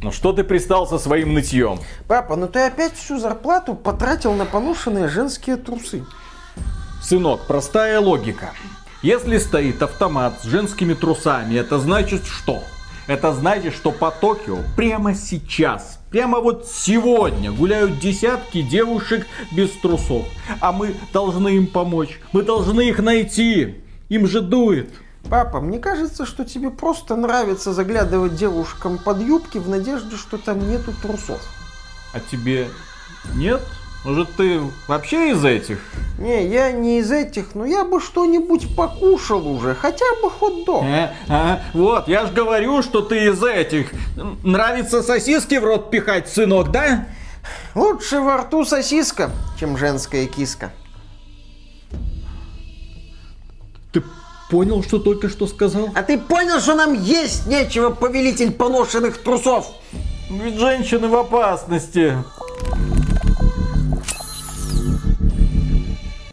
Ну что ты пристал со своим нытьем? Папа, ну ты опять всю зарплату потратил на поношенные женские трусы. Сынок, простая логика. Если стоит автомат с женскими трусами, это значит что? Это значит, что по Токио прямо сейчас, прямо вот сегодня гуляют десятки девушек без трусов. А мы должны им помочь. Мы должны их найти. Им же дует. Папа, мне кажется, что тебе просто нравится заглядывать девушкам под юбки в надежде, что там нету трусов. А тебе нет? Может, ты вообще из этих? Не, я не из этих, но я бы что-нибудь покушал уже, хотя бы хот-дог. Э, а, вот, я же говорю, что ты из этих. Нравится сосиски в рот пихать, сынок, да? Лучше во рту сосиска, чем женская киска. Понял, что только что сказал? А ты понял, что нам есть нечего, повелитель поношенных трусов? Ведь женщины в опасности.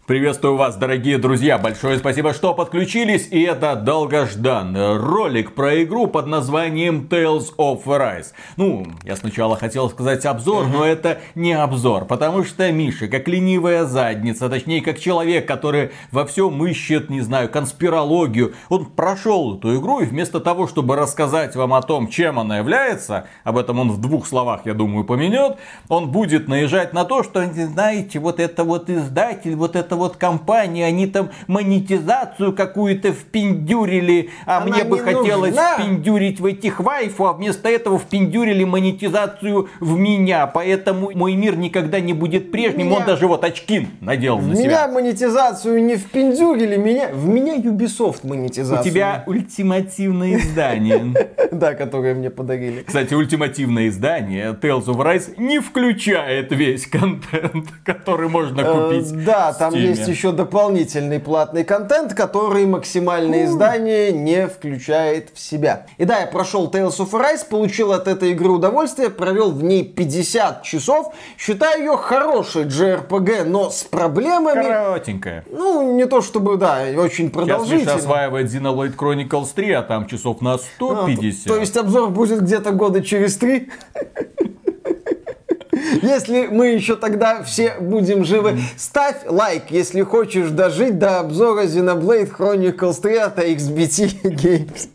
Приветствую вас, дорогие друзья. Большое спасибо, что подключились. И это долгожданный ролик про игру под названием Tales of Arise. Ну, я сначала хотел сказать обзор, но это не обзор. Потому что Миша, как ленивая задница, точнее, как человек, который во всем ищет, не знаю, конспирологию, он прошел эту игру и вместо того, чтобы рассказать вам о том, чем она является, об этом он в двух словах, я думаю, поменет, он будет наезжать на то, что, знаете, вот это вот издатель, вот это вот компании, они там монетизацию какую-то впендюрили, а Она мне бы хотелось нужна. впендюрить в этих вайфу, а вместо этого впендюрили монетизацию в меня, поэтому мой мир никогда не будет прежним, Меня- он даже вот очки надел на меня себя. монетизацию не впендюрили, меня, в меня Ubisoft У монетизацию. тебя ультимативное издание. Да, которое мне подарили. Кстати, ультимативное издание Tales of Rise не включает весь контент, который можно Э, купить. Да, там. Есть еще дополнительный платный контент, который максимальное издание не включает в себя. И да, я прошел Tales of Arise, получил от этой игры удовольствие, провел в ней 50 часов. Считаю ее хорошей JRPG, но с проблемами. Коротенькая. Ну, не то чтобы, да, очень Сейчас Миша осваивает Xenoblade Chronicles 3, а там часов на А, 150. То, то есть обзор будет где-то года через три. Если мы еще тогда все будем живы, ставь лайк, если хочешь дожить до обзора Xenoblade Chronicles 3 от XBT Games.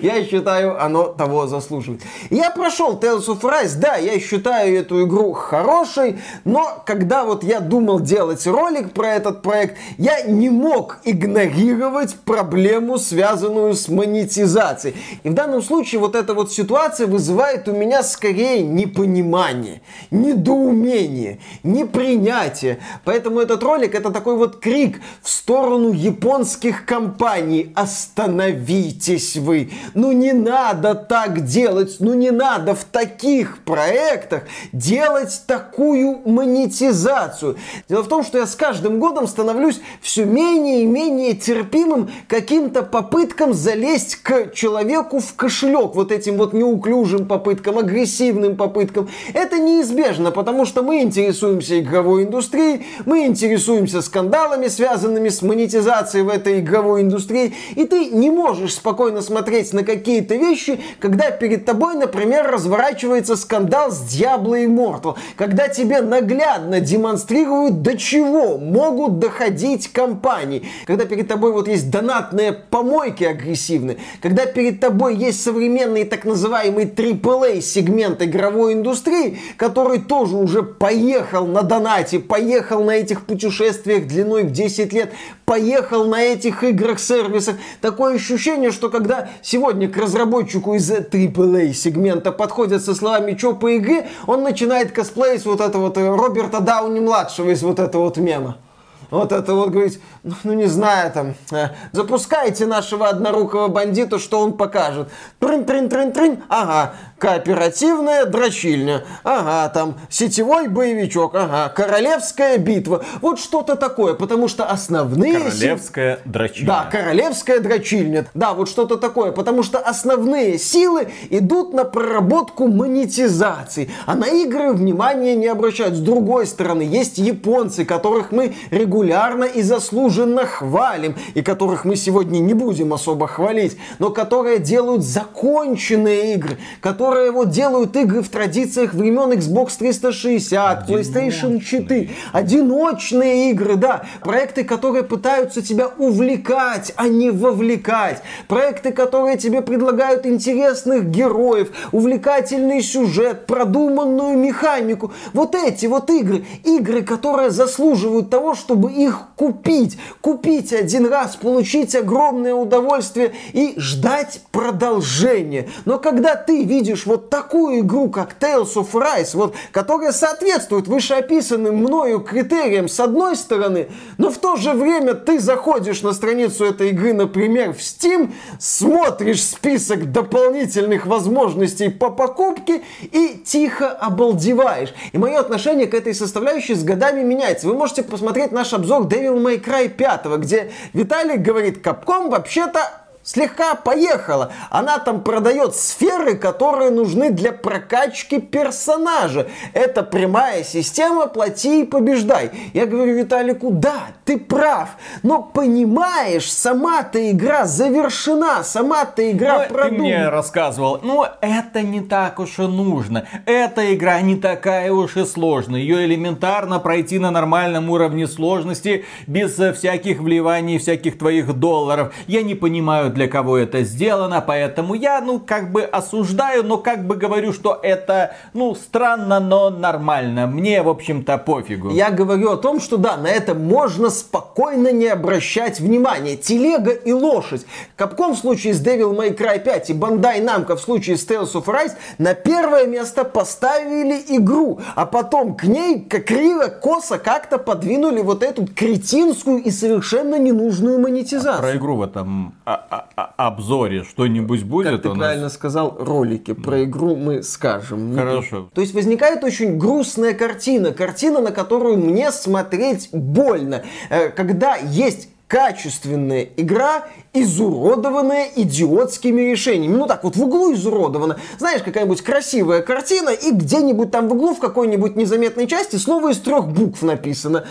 Я считаю, оно того заслуживает. Я прошел Tales of Rise, да, я считаю эту игру хорошей, но когда вот я думал делать ролик про этот проект, я не мог игнорировать проблему, связанную с монетизацией. И в данном случае вот эта вот ситуация вызывает у меня скорее непонимание, недоумение, непринятие. Поэтому этот ролик это такой вот крик в сторону японских компаний. Остановитесь вы. Ну не надо так делать. Ну не надо в таких проектах делать такую монетизацию. Дело в том, что я с каждым годом становлюсь все менее и менее терпимым каким-то попыткам залезть к человеку в кошелек. Вот этим вот неуклюжим попыткам, агрессивным попыткам. Это неизбежно, потому что мы интересуемся игровой индустрией, мы интересуемся скандалами, связанными с монетизацией в этой игровой индустрии, и ты не можешь спокойно смотреть на какие-то вещи, когда перед тобой, например, разворачивается скандал с Diablo Immortal, когда тебе наглядно демонстрируют, до чего могут доходить компании, когда перед тобой вот есть донатные помойки агрессивные, когда перед тобой есть современный так называемый AAA сегмент игровой индустрии, который тоже уже поехал на донате, поехал на этих путешествиях длиной в 10 лет, поехал на этих играх-сервисах. Такое ощущение, что когда сегодня к разработчику из AAA сегмента подходят со словами «Чё по игре?», он начинает косплеить вот это вот Роберта Дауни-младшего из вот этого вот мема. Вот это вот говорить, ну, ну, не знаю, там, э, запускайте нашего однорукого бандита, что он покажет. Трын-трын-трын-трын, ага, кооперативная дрочильня, ага, там, сетевой боевичок, ага, королевская битва. Вот что-то такое, потому что основные... Королевская дрочильня. да, королевская дрочильня. Да, вот что-то такое. Потому что основные силы идут на проработку монетизации. А на игры внимания не обращают. С другой стороны, есть японцы, которых мы регулярно регулярно и заслуженно хвалим, и которых мы сегодня не будем особо хвалить, но которые делают законченные игры, которые вот делают игры в традициях времен Xbox 360, PlayStation 4, одиночные игры, да, проекты, которые пытаются тебя увлекать, а не вовлекать, проекты, которые тебе предлагают интересных героев, увлекательный сюжет, продуманную механику. Вот эти вот игры, игры, которые заслуживают того, чтобы их купить. Купить один раз, получить огромное удовольствие и ждать продолжения. Но когда ты видишь вот такую игру, как Tales of Rise, вот, которая соответствует вышеописанным мною критериям с одной стороны, но в то же время ты заходишь на страницу этой игры, например, в Steam, смотришь список дополнительных возможностей по покупке и тихо обалдеваешь. И мое отношение к этой составляющей с годами меняется. Вы можете посмотреть наш обзор Devil May Cry 5, где Виталий говорит, Capcom вообще-то слегка поехала. Она там продает сферы, которые нужны для прокачки персонажа. Это прямая система «плати и побеждай». Я говорю Виталику, да, ты прав, но понимаешь, сама-то игра завершена, сама-то игра ну, продумана. Ты мне рассказывал, ну это не так уж и нужно. Эта игра не такая уж и сложная. Ее элементарно пройти на нормальном уровне сложности без всяких вливаний, всяких твоих долларов. Я не понимаю, для кого это сделано, поэтому я, ну, как бы осуждаю, но как бы говорю, что это, ну, странно, но нормально. Мне, в общем-то, пофигу. Я говорю о том, что да, на это можно спокойно не обращать внимания. Телега и лошадь. Капком в случае с Devil May Cry 5 и Bandai Namco в случае с Tales of Rise на первое место поставили игру, а потом к ней как криво, косо как-то подвинули вот эту кретинскую и совершенно ненужную монетизацию. А про игру в этом а, а, обзоре что-нибудь будет? Как ты правильно сказал, ролики про игру мы скажем. Хорошо. То есть возникает очень грустная картина, картина, на которую мне смотреть больно, э, когда есть качественная игра, изуродованная идиотскими решениями. Ну так вот, в углу изуродована. Знаешь, какая-нибудь красивая картина, и где-нибудь там в углу, в какой-нибудь незаметной части, слово из трех букв написано.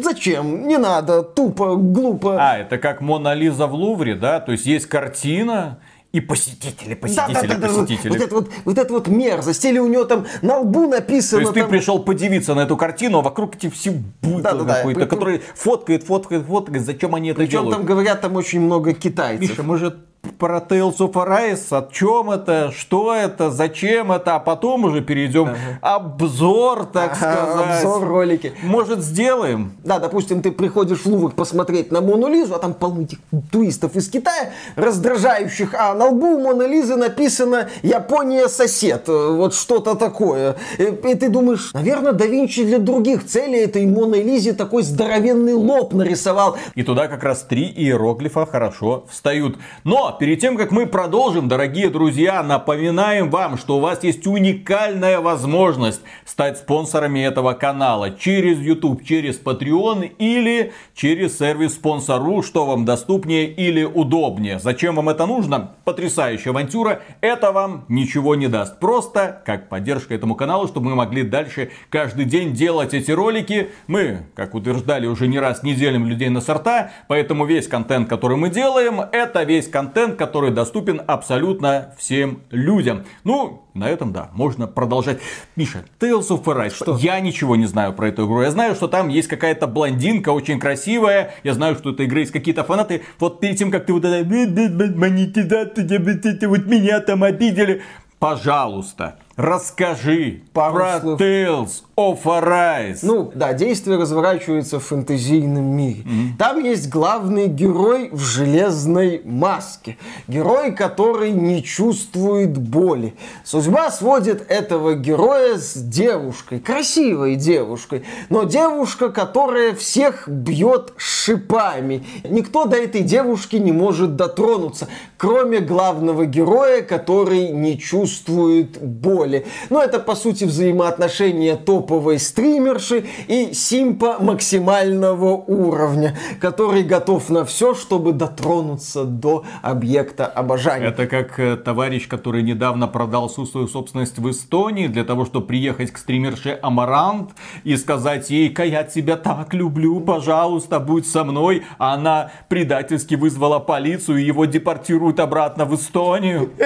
Зачем? Не надо. Тупо, глупо. А, это как Мона Лиза в Лувре, да? То есть есть картина, и посетители, посетители, да, да, да, посетители. Вот, вот, это вот, вот это вот мерзость. Или у него там на лбу написано... То есть там... ты пришел подивиться на эту картину, а вокруг эти все да, да, какой-то, да, который фоткает, фоткает, фоткает. Зачем они это Причем делают? там говорят, там очень много китайцев. Миша, может, про Tales of Arise, о чем это, что это, зачем это, а потом уже перейдем ага. обзор, так ага, сказать. Обзор ролики. Может, сделаем? Да, допустим, ты приходишь в Лувр посмотреть на Мону Лизу, а там полно этих туристов из Китая, раздражающих, а на лбу Моны Лизы написано «Япония сосед», вот что-то такое. И, и ты думаешь, наверное, да Винчи для других целей этой Моны Лизе такой здоровенный лоб нарисовал. И туда как раз три иероглифа хорошо встают. Но перед тем, как мы продолжим, дорогие друзья, напоминаем вам, что у вас есть уникальная возможность стать спонсорами этого канала через YouTube, через Patreon или через сервис спонсору, что вам доступнее или удобнее. Зачем вам это нужно? Потрясающая авантюра. Это вам ничего не даст. Просто как поддержка этому каналу, чтобы мы могли дальше каждый день делать эти ролики. Мы, как утверждали уже не раз, не делим людей на сорта, поэтому весь контент, который мы делаем, это весь контент, контент, который доступен абсолютно всем людям. Ну, на этом, да, можно продолжать. Миша, Tales of Arise. Что? Я ничего не знаю про эту игру. Я знаю, что там есть какая-то блондинка очень красивая. Я знаю, что эта игра есть какие-то фанаты. Вот перед тем, как ты вот это... Монетизация, вот меня там обидели. Пожалуйста, расскажи Пару про слов. Tales of Arise. Ну, да, действие разворачивается в фэнтезийном мире. Mm-hmm. Там есть главный герой в железной маске. Герой, который не чувствует боли. Судьба сводит этого героя с девушкой, красивой девушкой, но девушка, которая всех бьет шипами. Никто до этой девушки не может дотронуться, кроме главного героя, который не чувствует боли боли. Но это, по сути, взаимоотношения топовой стримерши и симпа максимального уровня, который готов на все, чтобы дотронуться до объекта обожания. Это как э, товарищ, который недавно продал всю свою собственность в Эстонии для того, чтобы приехать к стримерше Амарант и сказать ей, я тебя так люблю, пожалуйста, будь со мной. А она предательски вызвала полицию и его депортируют обратно в Эстонию.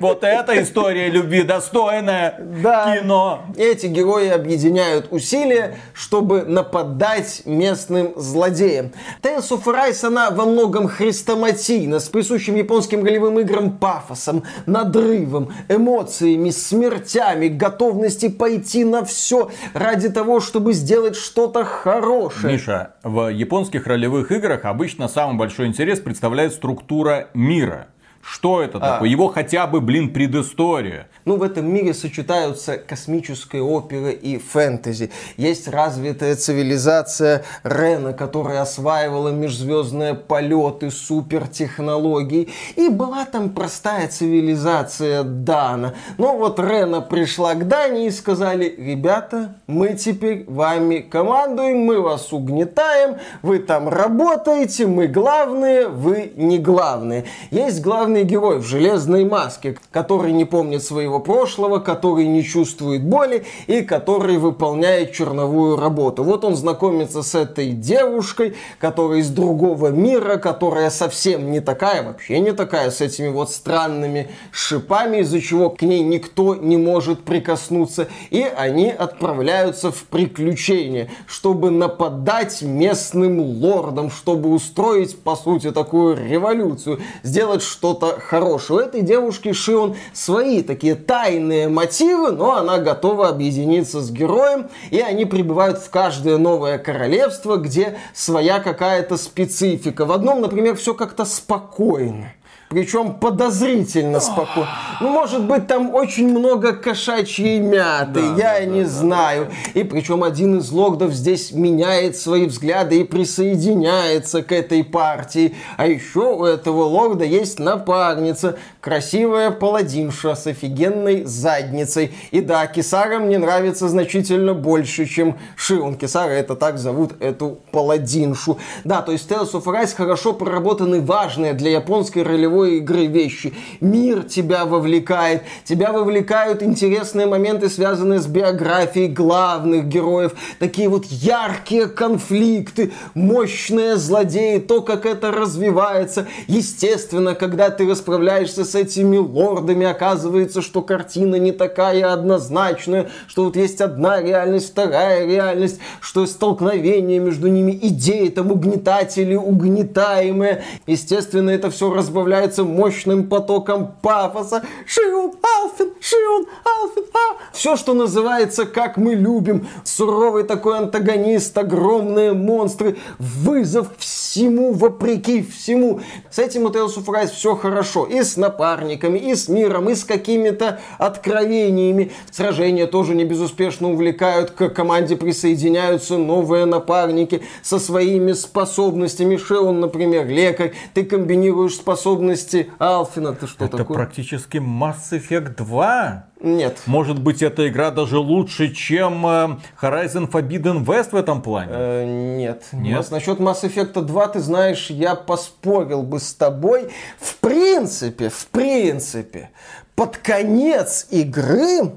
Вот эта история любви достойная да. кино. Эти герои объединяют усилия, чтобы нападать местным злодеям. Tales of Rise, она во многом хрестоматийна, с присущим японским голевым играм пафосом, надрывом, эмоциями, смертями, готовности пойти на все ради того, чтобы сделать что-то хорошее. Миша, в японских ролевых играх обычно самый большой интерес представляет структура мира. Что это а. такое? Его хотя бы, блин, предыстория. Ну, в этом мире сочетаются космическая опера и фэнтези. Есть развитая цивилизация Рена, которая осваивала межзвездные полеты, супертехнологии. И была там простая цивилизация Дана. Но вот Рена пришла к Дане и сказали, ребята, мы теперь вами командуем, мы вас угнетаем, вы там работаете, мы главные, вы не главные. Есть главный главный герой в железной маске, который не помнит своего прошлого, который не чувствует боли и который выполняет черновую работу. Вот он знакомится с этой девушкой, которая из другого мира, которая совсем не такая, вообще не такая, с этими вот странными шипами, из-за чего к ней никто не может прикоснуться. И они отправляются в приключения, чтобы нападать местным лордам, чтобы устроить, по сути, такую революцию, сделать что-то что-то хорошее. У этой девушки Шион свои такие тайные мотивы, но она готова объединиться с героем, и они прибывают в каждое новое королевство, где своя какая-то специфика. В одном, например, все как-то спокойно. Причем подозрительно спокойно. Ну, может быть, там очень много кошачьей мяты, да, я да, не да, знаю. Да. И причем один из лордов здесь меняет свои взгляды и присоединяется к этой партии. А еще у этого лорда есть напарница, красивая паладинша с офигенной задницей. И да, Кисара мне нравится значительно больше, чем Шион. Кисара это так зовут эту паладиншу. Да, то есть Tales of Rise хорошо проработаны важные для японской ролевой игровой игры вещи. Мир тебя вовлекает, тебя вовлекают интересные моменты, связанные с биографией главных героев, такие вот яркие конфликты, мощные злодеи, то, как это развивается. Естественно, когда ты расправляешься с этими лордами, оказывается, что картина не такая однозначная, что вот есть одна реальность, вторая реальность, что столкновение между ними, идеи там угнетатели, угнетаемые. Естественно, это все разбавляет наполняется мощным потоком пафоса. Шиун, Алфин, Шиун, Алфин, а. Все, что называется, как мы любим. Суровый такой антагонист, огромные монстры, вызов всему, вопреки всему. С этим у Tales все хорошо. И с напарниками, и с миром, и с какими-то откровениями. Сражения тоже не безуспешно увлекают. К команде присоединяются новые напарники со своими способностями. Шеон, например, лекарь. Ты комбинируешь способности способности Алфина. Ты что Это такое? практически Mass Effect 2. Нет. Может быть, эта игра даже лучше, чем э, Horizon Forbidden West в этом плане? Э, нет. Нет. Насчет Mass Effect 2, ты знаешь, я поспорил бы с тобой. В принципе, в принципе, под конец игры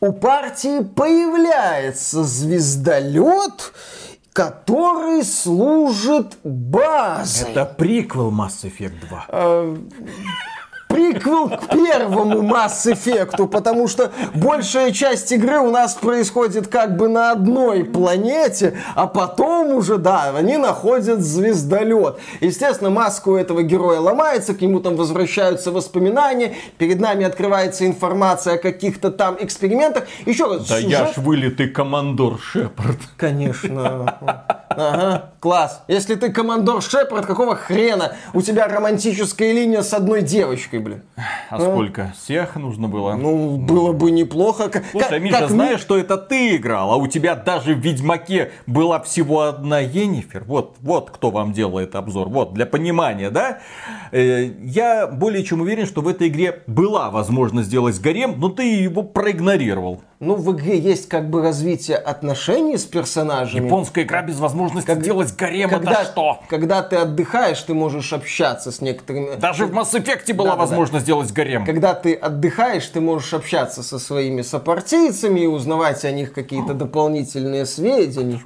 у партии появляется звездолет, который служит базой. Это приквел Mass Effect 2 приквел к первому Mass Effect, потому что большая часть игры у нас происходит как бы на одной планете, а потом уже, да, они находят звездолет. Естественно, маска у этого героя ломается, к нему там возвращаются воспоминания, перед нами открывается информация о каких-то там экспериментах. Еще раз, Да сюжет... я ж вылитый командор Шепард. Конечно. Ага, класс. Если ты командор Шепард, какого хрена у тебя романтическая линия с одной девочкой, блин? А сколько? Всех нужно было? Ну, было бы неплохо. Как, Слушай, как- Миша, как знаешь, что это ты играл, а у тебя даже в Ведьмаке была всего одна Енифер. Вот, вот кто вам делает обзор. Вот, для понимания, да? Э, Я более чем уверен, что в этой игре была возможность сделать гарем, но ты его проигнорировал. Ну, в игре есть как бы развитие отношений с персонажами. Японская игра без возможности делать гарем, когда, это что? когда ты отдыхаешь, ты можешь общаться с некоторыми... Даже в Mass Effect была Да-да-да. возможность сделать гарем. Когда ты отдыхаешь, ты можешь общаться со своими сопартийцами и узнавать о них какие-то дополнительные сведения.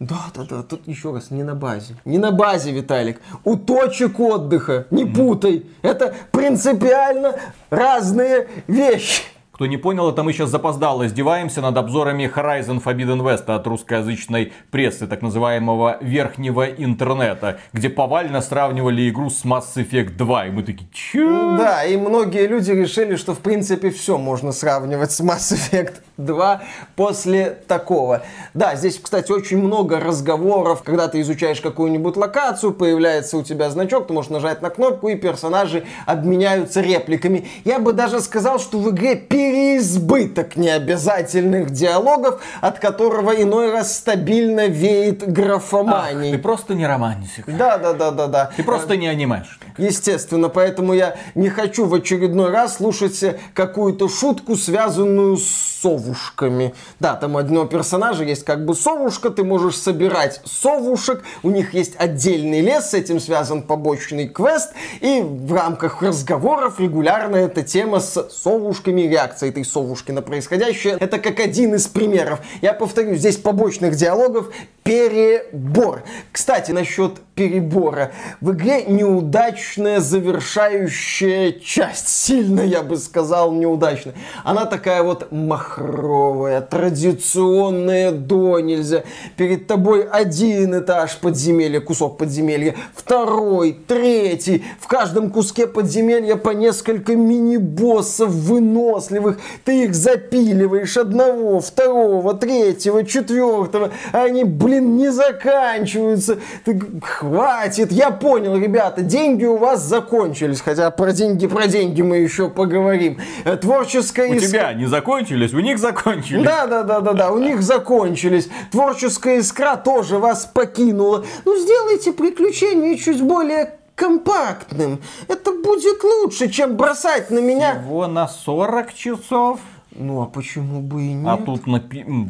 Да, да, да, тут еще раз, не на базе. Не на базе, Виталик. У точек отдыха, не путай. Это принципиально разные вещи. Кто не понял, это мы сейчас запоздало издеваемся над обзорами Horizon Forbidden West от русскоязычной прессы, так называемого верхнего интернета, где повально сравнивали игру с Mass Effect 2. И мы такие, чё? Да, и многие люди решили, что в принципе все можно сравнивать с Mass Effect 2 после такого. Да, здесь, кстати, очень много разговоров, когда ты изучаешь какую-нибудь локацию, появляется у тебя значок, ты можешь нажать на кнопку, и персонажи обменяются репликами. Я бы даже сказал, что в игре переизбыток необязательных диалогов, от которого иной раз стабильно веет Ах, графоманией. ты просто не романтик. Да, да, да, да, да. Ты просто не анимешник. Естественно, поэтому я не хочу в очередной раз слушать какую-то шутку, связанную с совушками. Да, там у одного персонажа есть как бы совушка, ты можешь собирать совушек, у них есть отдельный лес, с этим связан побочный квест, и в рамках разговоров регулярно эта тема с совушками, реакция этой совушки на происходящее, это как один из примеров. Я повторю, здесь побочных диалогов перебор. Кстати, насчет перебора. В игре неудачная завершающая часть. Сильно, я бы сказал, неудачная. Она такая вот махровая, традиционная до нельзя. Перед тобой один этаж подземелья, кусок подземелья, второй, третий. В каждом куске подземелья по несколько мини-боссов выносливых. Ты их запиливаешь одного, второго, третьего, четвертого. А они, блин, не заканчиваются. Ты хватит. Я понял, ребята, деньги у вас закончились. Хотя про деньги, про деньги мы еще поговорим. Э, Творческая У искра- тебя не закончились, у них закончились. да, да, да, да, да, у них закончились. Творческая искра тоже вас покинула. Ну, сделайте приключение чуть более компактным. Это будет лучше, чем бросать на меня. Всего на 40 часов. Ну, а почему бы и нет? А тут на...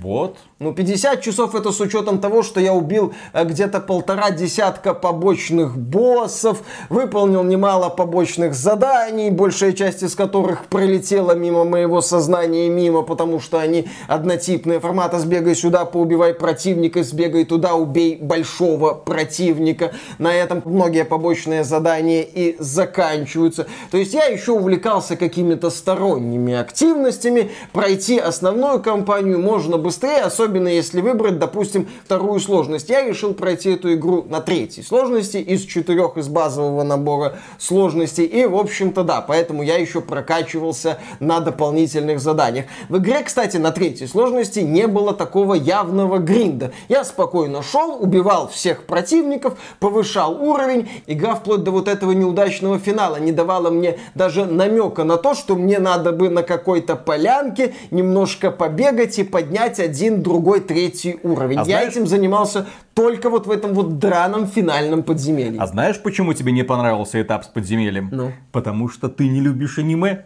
Вот. Ну, 50 часов это с учетом того, что я убил э, где-то полтора десятка побочных боссов, выполнил немало побочных заданий, большая часть из которых пролетела мимо моего сознания и мимо, потому что они однотипные. Формата сбегай сюда, поубивай противника, сбегай туда, убей большого противника. На этом многие побочные задания и заканчиваются. То есть я еще увлекался какими-то сторонними активностями. Пройти основную кампанию можно быстрее, особенно если выбрать, допустим, вторую сложность. Я решил пройти эту игру на третьей сложности из четырех из базового набора сложностей. И, в общем-то, да, поэтому я еще прокачивался на дополнительных заданиях. В игре, кстати, на третьей сложности не было такого явного гринда. Я спокойно шел, убивал всех противников, повышал уровень. Игра вплоть до вот этого неудачного финала не давала мне даже намека на то, что мне надо бы на какой-то полянке немножко побегать и поднять один, другой, третий уровень. А Я знаешь- этим занимался только вот в этом вот драном финальном подземелье. А знаешь, почему тебе не понравился этап с подземельем? Ну? Потому что ты не любишь аниме.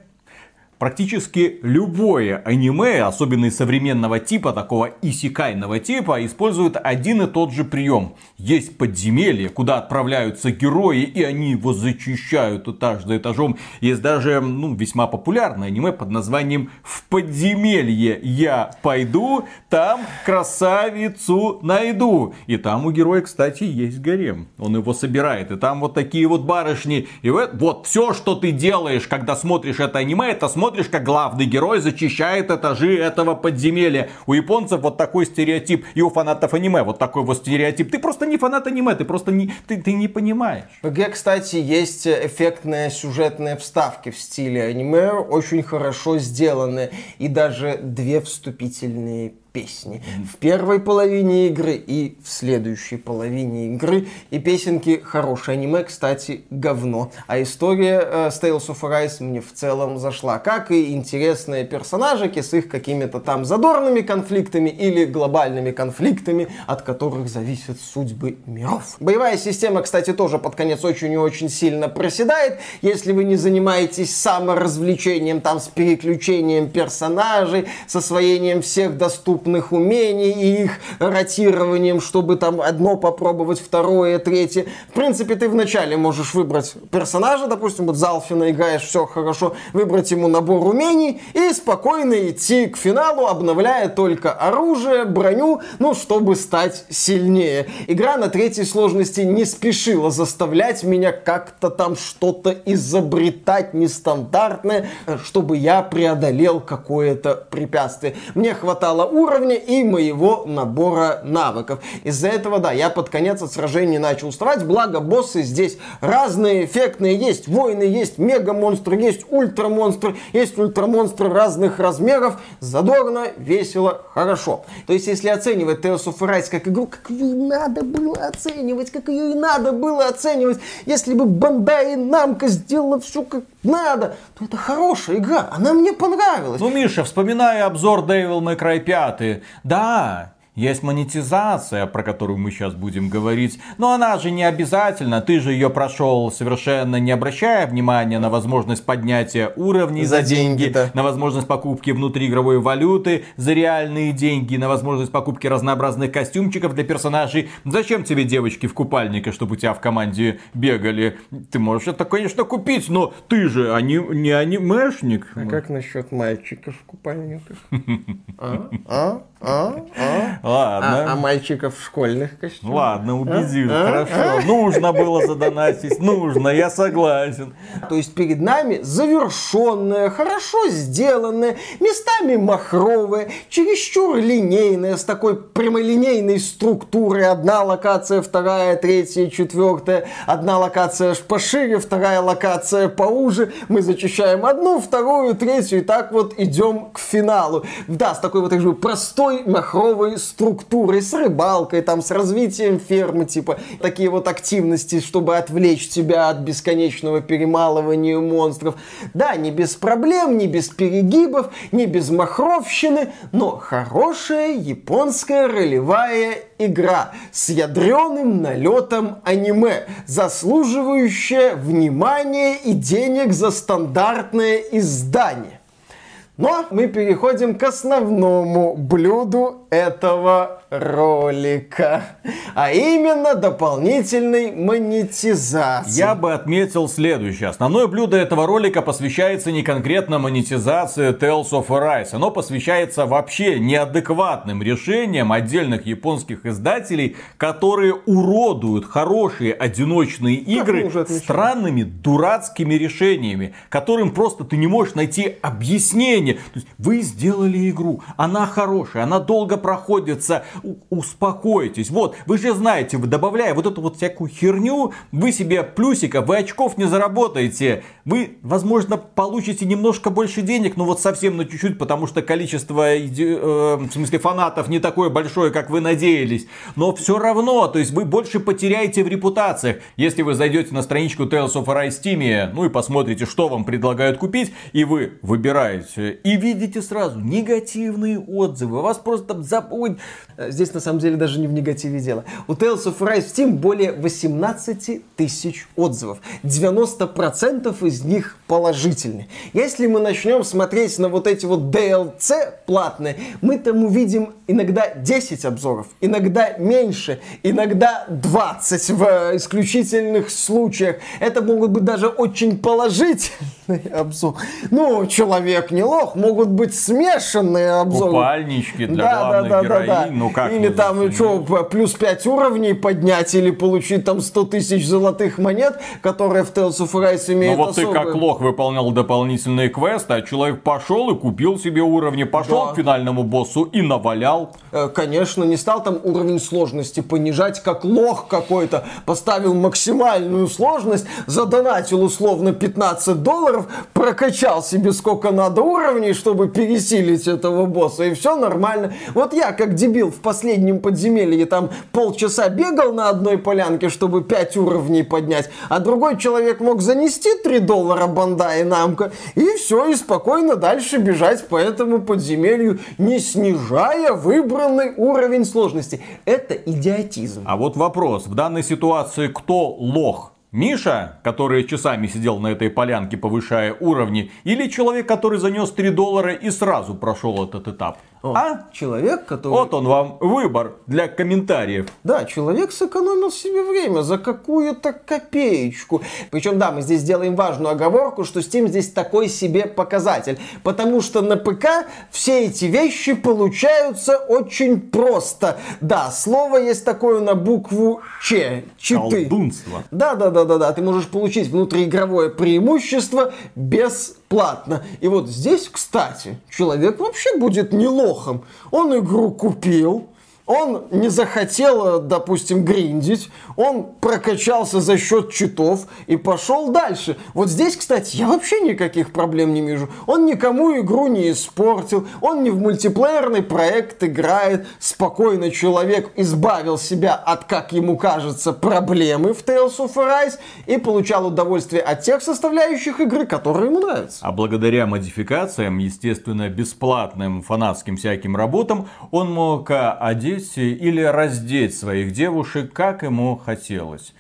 Практически любое аниме, особенно из современного типа, такого исекайного типа, использует один и тот же прием. Есть подземелье, куда отправляются герои, и они его зачищают этаж за этажом. Есть даже ну, весьма популярное аниме под названием «В подземелье я пойду, там красавицу найду». И там у героя, кстати, есть гарем. Он его собирает. И там вот такие вот барышни. И вот, вот все, что ты делаешь, когда смотришь это аниме, это смотришь, как главный герой зачищает этажи этого подземелья. У японцев вот такой стереотип. И у фанатов аниме вот такой вот стереотип. Ты просто не фанат аниме, ты просто не, ты, ты не понимаешь. В игре, кстати, есть эффектные сюжетные вставки в стиле аниме, очень хорошо сделанные. И даже две вступительные песни. В первой половине игры и в следующей половине игры. И песенки хорошие. Аниме, кстати, говно. А история э, с Tales of Arise мне в целом зашла. Как и интересные персонажики с их какими-то там задорными конфликтами или глобальными конфликтами, от которых зависят судьбы миров. Боевая система, кстати, тоже под конец очень и очень сильно проседает. Если вы не занимаетесь саморазвлечением, там, с переключением персонажей, с освоением всех доступных умений и их ротированием, чтобы там одно попробовать, второе, третье. В принципе, ты вначале можешь выбрать персонажа, допустим, вот Залфина играешь, все хорошо, выбрать ему набор умений и спокойно идти к финалу, обновляя только оружие, броню, ну, чтобы стать сильнее. Игра на третьей сложности не спешила заставлять меня как-то там что-то изобретать нестандартное, чтобы я преодолел какое-то препятствие. Мне хватало уровня и моего набора навыков. Из-за этого, да, я под конец от сражений начал уставать, благо боссы здесь разные, эффектные, есть воины, есть мега-монстры, есть ультра-монстры, есть ультра-монстры разных размеров, задорно, весело, хорошо. То есть, если оценивать Tales of Arise как игру, как ее и надо было оценивать, как ее и надо было оценивать, если бы Бандай и Намка сделала все как надо, то это хорошая игра, она мне понравилась. Ну, Миша, вспоминая обзор Devil May Cry 5, да, есть монетизация, про которую мы сейчас будем говорить, но она же не обязательно. Ты же ее прошел совершенно не обращая внимания на возможность поднятия уровней за, за деньги, деньги на возможность покупки внутриигровой валюты за реальные деньги, на возможность покупки разнообразных костюмчиков для персонажей. Зачем тебе девочки в купальнике, чтобы у тебя в команде бегали? Ты можешь это, конечно, купить, но ты же ани- не анимешник. А как насчет мальчиков в купальниках? А? А? А? А? Ладно. А, а мальчиков в школьных костюмах? Ладно, убедил, а? хорошо. А? Нужно было задонатить, нужно, я согласен. То есть перед нами завершенная, хорошо сделанная, местами махровая, чересчур линейная, с такой прямолинейной структурой. Одна локация, вторая, третья, четвертая. Одна локация пошире, вторая локация поуже. Мы зачищаем одну, вторую, третью, и так вот идем к финалу. Да, с такой вот так же простой махровой структурой структурой, с рыбалкой, там, с развитием фермы, типа, такие вот активности, чтобы отвлечь тебя от бесконечного перемалывания монстров. Да, не без проблем, не без перегибов, не без махровщины, но хорошая японская ролевая игра с ядреным налетом аниме, заслуживающая внимания и денег за стандартное издание. Но мы переходим к основному блюду этого ролика, а именно дополнительной монетизации. Я бы отметил следующее. Основное блюдо этого ролика посвящается не конкретно монетизации Tales of Arise. Оно посвящается вообще неадекватным решениям отдельных японских издателей, которые уродуют хорошие одиночные игры странными дурацкими решениями, которым просто ты не можешь найти объяснение. То есть вы сделали игру, она хорошая, она долго проходится, успокойтесь. Вот, вы же знаете, вы добавляя вот эту вот всякую херню, вы себе плюсика, вы очков не заработаете. Вы, возможно, получите немножко больше денег, но вот совсем на чуть-чуть, потому что количество, э, в смысле, фанатов не такое большое, как вы надеялись. Но все равно, то есть вы больше потеряете в репутациях, если вы зайдете на страничку Tales of Arise Steam, ну и посмотрите, что вам предлагают купить, и вы выбираете, и видите сразу негативные отзывы, вас просто забудь. Здесь на самом деле даже не в негативе дело. У Tales of Rise в Steam более 18 тысяч отзывов. 90% из них положительные. Если мы начнем смотреть на вот эти вот DLC платные, мы там увидим иногда 10 обзоров, иногда меньше, иногда 20 в исключительных случаях. Это могут быть даже очень положительные обзоры. Ну, человек не лох, могут быть смешанные обзоры. Купальнички для да, главных да, да, да, да. ну как Или там, что, плюс 5 уровней поднять, или получить там 100 тысяч золотых монет, которые в Tales of Rise имеют Ну вот особые... ты как лох выполнял дополнительные квесты, а человек пошел и купил себе уровни, пошел да. к финальному боссу и навалял. Э, конечно, не стал там уровень сложности понижать, как лох какой-то. Поставил максимальную сложность, задонатил условно 15 долларов, прокачал себе сколько надо уровней, чтобы пересилить этого босса, и все нормально. Вот я, как дебил, в последнем подземелье там полчаса бегал на одной полянке, чтобы 5 уровней поднять, а другой человек мог занести 3 доллара банда и намка, и все, и спокойно дальше бежать по этому подземелью, не снижая выбранный уровень сложности. Это идиотизм. А вот вопрос. В данной ситуации кто лох? Миша, который часами сидел на этой полянке, повышая уровни, или человек, который занес 3 доллара и сразу прошел этот этап? О, а? Человек, который... Вот он вам выбор для комментариев. Да, человек сэкономил себе время за какую-то копеечку. Причем, да, мы здесь делаем важную оговорку, что Steam здесь такой себе показатель. Потому что на ПК все эти вещи получаются очень просто. Да, слово есть такое на букву Ч. Читы. Колдунство. Да, да, да, да, да. Ты можешь получить внутриигровое преимущество без платно. И вот здесь, кстати, человек вообще будет не лохом. Он игру купил, он не захотел, допустим, гриндить, он прокачался за счет читов и пошел дальше. Вот здесь, кстати, я вообще никаких проблем не вижу. Он никому игру не испортил, он не в мультиплеерный проект играет. Спокойно человек избавил себя от, как ему кажется, проблемы в Tales of Arise и получал удовольствие от тех составляющих игры, которые ему нравятся. А благодаря модификациям, естественно, бесплатным фанатским всяким работам, он мог одеть одеть или раздеть своих девушек, как ему хотелось.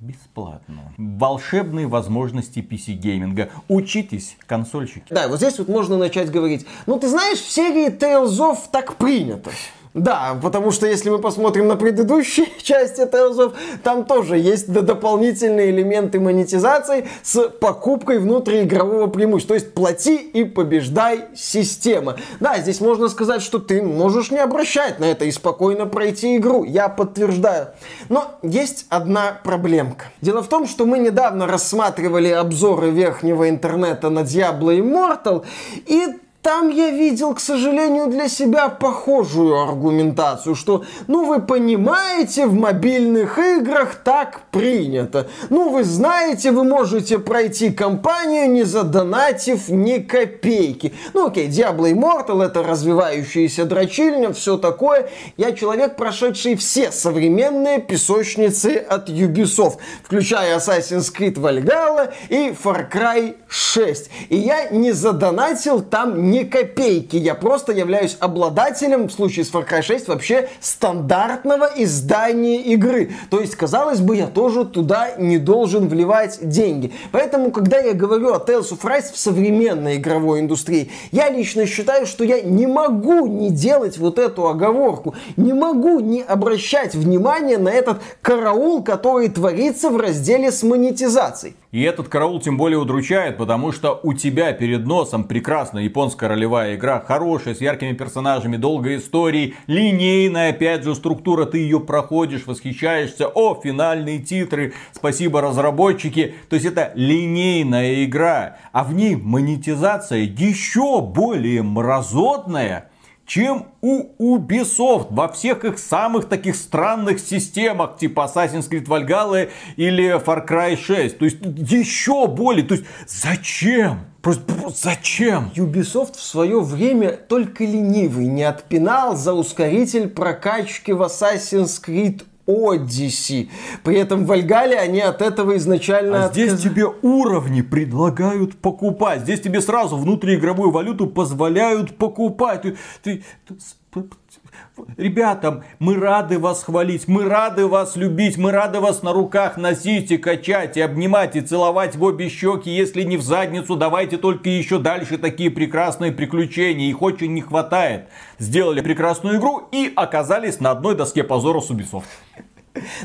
Бесплатно. Волшебные возможности PC-гейминга. Учитесь, консольщики. Да, вот здесь вот можно начать говорить. Ну, ты знаешь, в серии Tales of так принято. Да, потому что если мы посмотрим на предыдущие части Tales там тоже есть дополнительные элементы монетизации с покупкой внутриигрового преимущества. То есть плати и побеждай система. Да, здесь можно сказать, что ты можешь не обращать на это и спокойно пройти игру. Я подтверждаю. Но есть одна проблемка. Дело в том, что мы недавно рассматривали обзоры верхнего интернета на Diablo Immortal, и там я видел, к сожалению, для себя похожую аргументацию, что, ну, вы понимаете, в мобильных играх так принято. Ну, вы знаете, вы можете пройти кампанию, не задонатив ни копейки. Ну, окей, Diablo Immortal это развивающаяся дрочильня, все такое. Я человек, прошедший все современные песочницы от Ubisoft, включая Assassin's Creed Valhalla и Far Cry 6. И я не задонатил там ни копейки. Я просто являюсь обладателем, в случае с Far Cry 6, вообще стандартного издания игры. То есть, казалось бы, я тоже туда не должен вливать деньги. Поэтому, когда я говорю о Tales of Rise в современной игровой индустрии, я лично считаю, что я не могу не делать вот эту оговорку. Не могу не обращать внимание на этот караул, который творится в разделе с монетизацией. И этот караул тем более удручает, потому что у тебя перед носом прекрасная японская ролевая игра, хорошая, с яркими персонажами, долгой историей, линейная, опять же, структура, ты ее проходишь, восхищаешься, о, финальные титры, спасибо разработчики. То есть это линейная игра, а в ней монетизация еще более мразотная чем у Ubisoft во всех их самых таких странных системах, типа Assassin's Creed Valhalla или Far Cry 6. То есть еще более. То есть зачем? Просто, зачем? Ubisoft в свое время только ленивый не отпинал за ускоритель прокачки в Assassin's Creed Odyssey. При этом в Альгале они от этого изначально... А здесь тебе уровни предлагают покупать. Здесь тебе сразу внутриигровую валюту позволяют покупать. Ты, ты, ты, Ребятам, мы рады вас хвалить, мы рады вас любить, мы рады вас на руках носить и качать, и обнимать, и целовать в обе щеки, если не в задницу, давайте только еще дальше такие прекрасные приключения, их очень не хватает. Сделали прекрасную игру и оказались на одной доске позора с Ubisoft.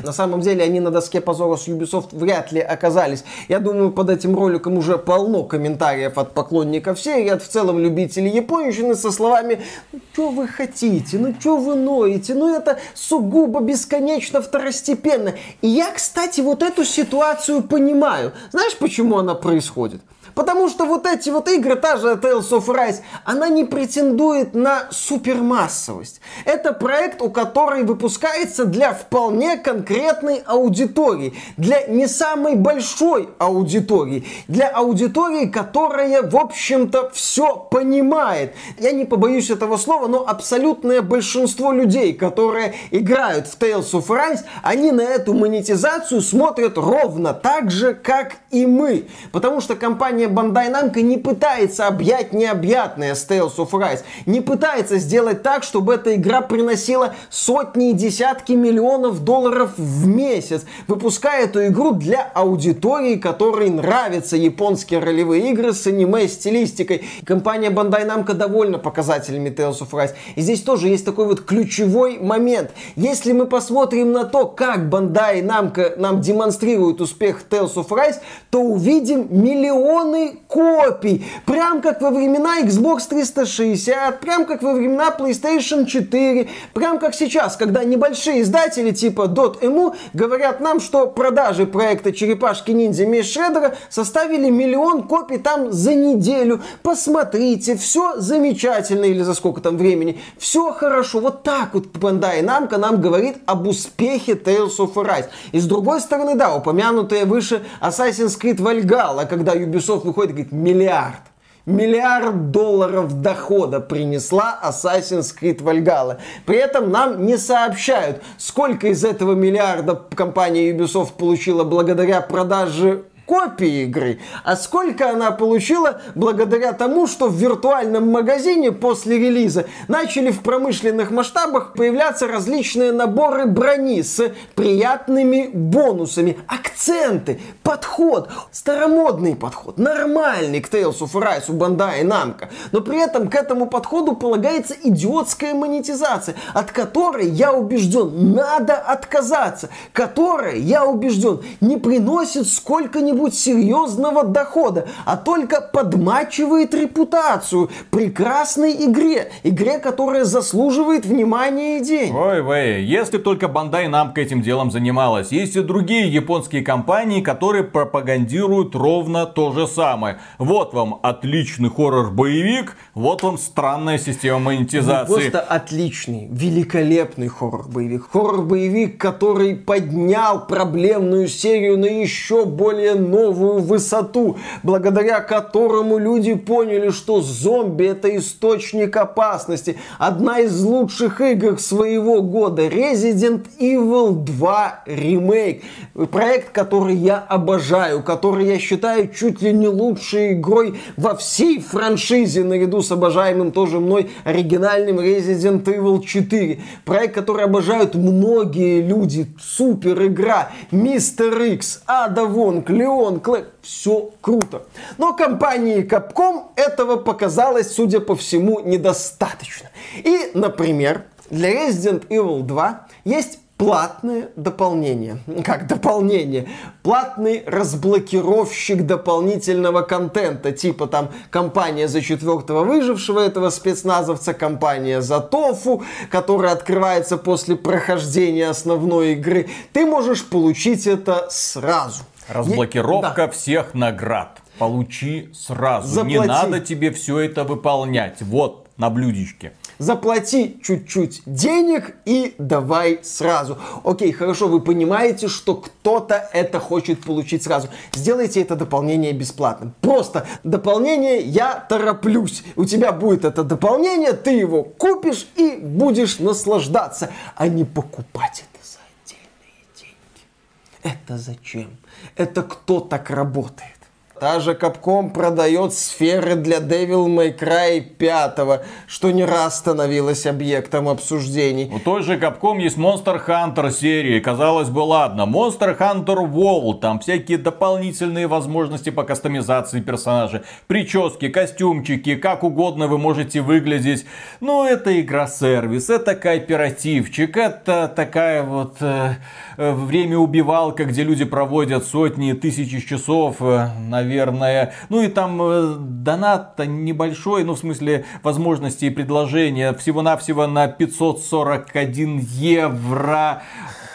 На самом деле они на доске позора с Ubisoft вряд ли оказались. Я думаю, под этим роликом уже полно комментариев от поклонников серии, от в целом любителей японщины со словами «Ну что вы хотите? Ну что вы ноете? Ну это сугубо бесконечно второстепенно». И я, кстати, вот эту ситуацию понимаю. Знаешь, почему она происходит? Потому что вот эти вот игры, та же Tales of Rise, она не претендует на супермассовость. Это проект, у которой выпускается для вполне конкретной аудитории. Для не самой большой аудитории. Для аудитории, которая, в общем-то, все понимает. Я не побоюсь этого слова, но абсолютное большинство людей, которые играют в Tales of Rise, они на эту монетизацию смотрят ровно так же, как и мы. Потому что компания Bandai Namco не пытается объять необъятное с Tales of Rise. Не пытается сделать так, чтобы эта игра приносила сотни и десятки миллионов долларов в месяц. Выпуская эту игру для аудитории, которой нравятся японские ролевые игры с аниме-стилистикой. Компания Bandai Namco довольна показателями Tales of Rise. И здесь тоже есть такой вот ключевой момент. Если мы посмотрим на то, как Bandai Namco нам демонстрирует успех Tales of Rise, то увидим миллионы копий. Прям как во времена Xbox 360, прям как во времена PlayStation 4, прям как сейчас, когда небольшие издатели типа Dotemu говорят нам, что продажи проекта Черепашки Ниндзя Меч Шреддера составили миллион копий там за неделю. Посмотрите, все замечательно или за сколько там времени. Все хорошо. Вот так вот Bandai Namco нам говорит об успехе Tales of Arise. И с другой стороны, да, упомянутые выше Assassin's Creed Valhalla, когда Ubisoft выходит и говорит миллиард. Миллиард долларов дохода принесла Assassin's Creed Valhalla. При этом нам не сообщают, сколько из этого миллиарда компания Ubisoft получила благодаря продаже копии игры, а сколько она получила благодаря тому, что в виртуальном магазине после релиза начали в промышленных масштабах появляться различные наборы брони с приятными бонусами, акценты, подход, старомодный подход, нормальный к Tales of Rise у Bandai Namco, но при этом к этому подходу полагается идиотская монетизация, от которой, я убежден, надо отказаться, которая, я убежден, не приносит сколько-нибудь какого-нибудь серьезного дохода, а только подмачивает репутацию прекрасной игре. Игре, которая заслуживает внимания и денег. Ой, вей, если только Bandai Namco этим делом занималась. Есть и другие японские компании, которые пропагандируют ровно то же самое. Вот вам отличный хоррор-боевик, вот вам странная система монетизации. Ну, просто отличный, великолепный хоррор-боевик. Хоррор-боевик, который поднял проблемную серию на еще более новую высоту, благодаря которому люди поняли, что зомби это источник опасности. Одна из лучших игр своего года Resident Evil 2 ремейк. Проект, который я обожаю, который я считаю чуть ли не лучшей игрой во всей франшизе, наряду с обожаемым тоже мной оригинальным Resident Evil 4. Проект, который обожают многие люди. Супер игра. Мистер Икс, Ада Вонг, Леон Леон, Клэк, все круто. Но компании Capcom этого показалось, судя по всему, недостаточно. И, например, для Resident Evil 2 есть платное дополнение. Как дополнение? Платный разблокировщик дополнительного контента. Типа там компания за четвертого выжившего этого спецназовца, компания за Тофу, которая открывается после прохождения основной игры. Ты можешь получить это сразу. Разблокировка Я... да. всех наград. Получи сразу. Заплати. Не надо тебе все это выполнять. Вот, на блюдечке. Заплати чуть-чуть денег и давай сразу. Окей, хорошо, вы понимаете, что кто-то это хочет получить сразу. Сделайте это дополнение бесплатным. Просто дополнение «Я тороплюсь». У тебя будет это дополнение, ты его купишь и будешь наслаждаться, а не покупать это за отдельные деньги. Это зачем? Это кто так работает? Та же Capcom продает сферы для Devil May Cry 5, что не раз становилось объектом обсуждений. У той же Capcom есть Monster Hunter серии. Казалось бы, ладно. Monster Hunter World. Там всякие дополнительные возможности по кастомизации персонажей. Прически, костюмчики, как угодно вы можете выглядеть. Ну, это игра-сервис, это кооперативчик, это такая вот э, э, время убивалка, где люди проводят сотни, тысячи часов, э, наверное. Ну и там э, донат небольшой, ну в смысле возможности и предложения всего-навсего на 541 евро.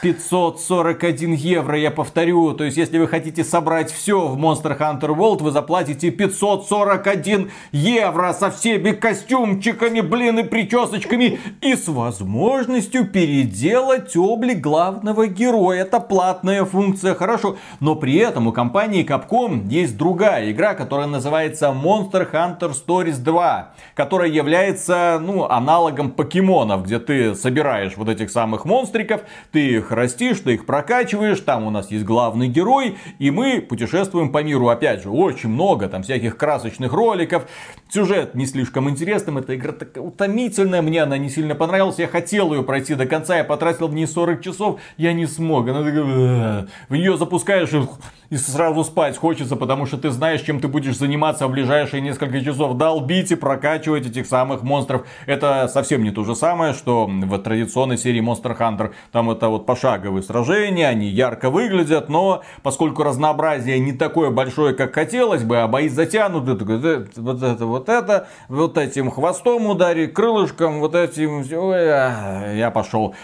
541 евро, я повторю. То есть, если вы хотите собрать все в Monster Hunter World, вы заплатите 541 евро со всеми костюмчиками, блин, и причесочками. И с возможностью переделать облик главного героя. Это платная функция, хорошо. Но при этом у компании Capcom есть другая игра, которая называется Monster Hunter Stories 2, которая является, ну, аналогом покемонов, где ты собираешь вот этих самых монстриков, ты их растишь, ты их прокачиваешь, там у нас есть главный герой, и мы путешествуем по миру, опять же, очень много там всяких красочных роликов, сюжет не слишком интересным, эта игра такая утомительная, мне она не сильно понравилась, я хотел ее пройти до конца, я потратил в ней 40 часов, я не смог, она такая, в нее запускаешь и и сразу спать хочется, потому что ты знаешь, чем ты будешь заниматься в ближайшие несколько часов. Долбить и прокачивать этих самых монстров. Это совсем не то же самое, что в традиционной серии Monster Hunter. Там это вот пошаговые сражения, они ярко выглядят, но поскольку разнообразие не такое большое, как хотелось бы, а бои затянуты, вот это, вот это, вот этим хвостом удари, крылышком, вот этим, я пошел.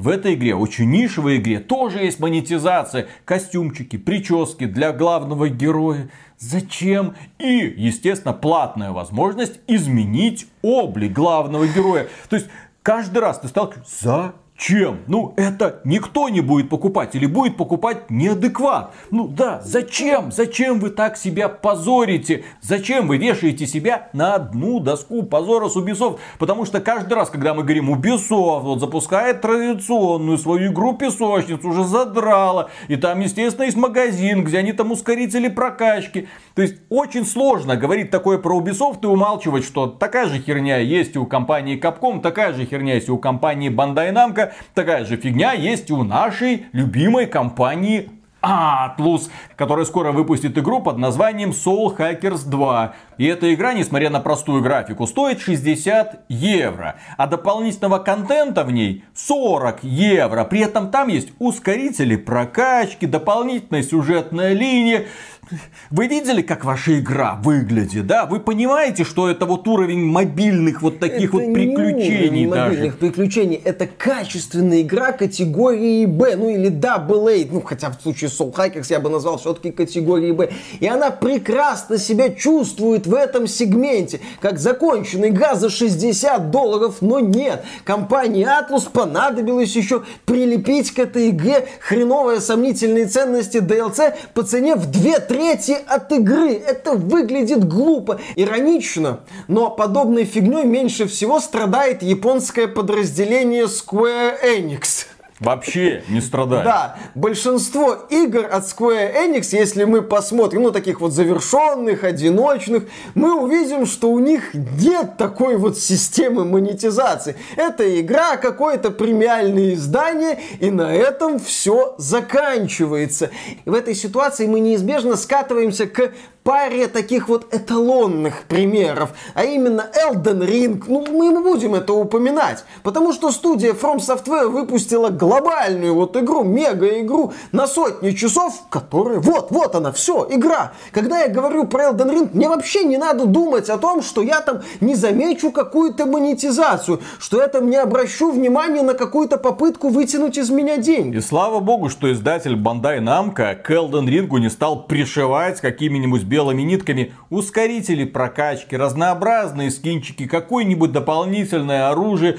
В этой игре, очень нишевой игре, тоже есть монетизация. Костюмчики, прически для главного героя. Зачем? И, естественно, платная возможность изменить облик главного героя. То есть, каждый раз ты сталкиваешься, чем? Ну, это никто не будет покупать или будет покупать неадекват. Ну да, зачем? Зачем вы так себя позорите? Зачем вы вешаете себя на одну доску позора с Ubisoft? Потому что каждый раз, когда мы говорим Ubisoft, вот запускает традиционную свою игру песочницу, уже задрала. И там, естественно, есть магазин, где они там ускорители прокачки. То есть, очень сложно говорить такое про Ubisoft и умалчивать, что такая же херня есть и у компании Capcom, такая же херня есть и у компании Bandai Namco, такая же фигня есть у нашей любимой компании Atlus, которая скоро выпустит игру под названием Soul Hackers 2. И эта игра, несмотря на простую графику, стоит 60 евро. А дополнительного контента в ней 40 евро. При этом там есть ускорители прокачки, дополнительная сюжетная линия. Вы видели, как ваша игра выглядит, да? Вы понимаете, что это вот уровень мобильных вот таких это вот приключений не даже? мобильных приключений. Это качественная игра категории Б, ну или Double A, ну хотя в случае Soul Hackers я бы назвал все-таки категорией Б. И она прекрасно себя чувствует в этом сегменте, как законченная игра за 60 долларов, но нет. Компании Atlus понадобилось еще прилепить к этой игре хреновые сомнительные ценности DLC по цене в 2-3 трети от игры. Это выглядит глупо, иронично, но подобной фигней меньше всего страдает японское подразделение Square Enix. Вообще не страдает. Да, большинство игр от Square Enix, если мы посмотрим, ну, таких вот завершенных, одиночных, мы увидим, что у них нет такой вот системы монетизации. Это игра, какое-то премиальное издание, и на этом все заканчивается. И в этой ситуации мы неизбежно скатываемся к паре таких вот эталонных примеров, а именно Elden Ring, ну мы будем это упоминать, потому что студия From Software выпустила глобальную вот игру, мега-игру на сотни часов, которая, вот, вот она, все, игра. Когда я говорю про Elden Ring, мне вообще не надо думать о том, что я там не замечу какую-то монетизацию, что я там не обращу внимания на какую-то попытку вытянуть из меня деньги. И слава богу, что издатель Bandai Namco к Elden Ring не стал пришивать какими-нибудь белыми нитками ускорители прокачки, разнообразные скинчики, какое-нибудь дополнительное оружие.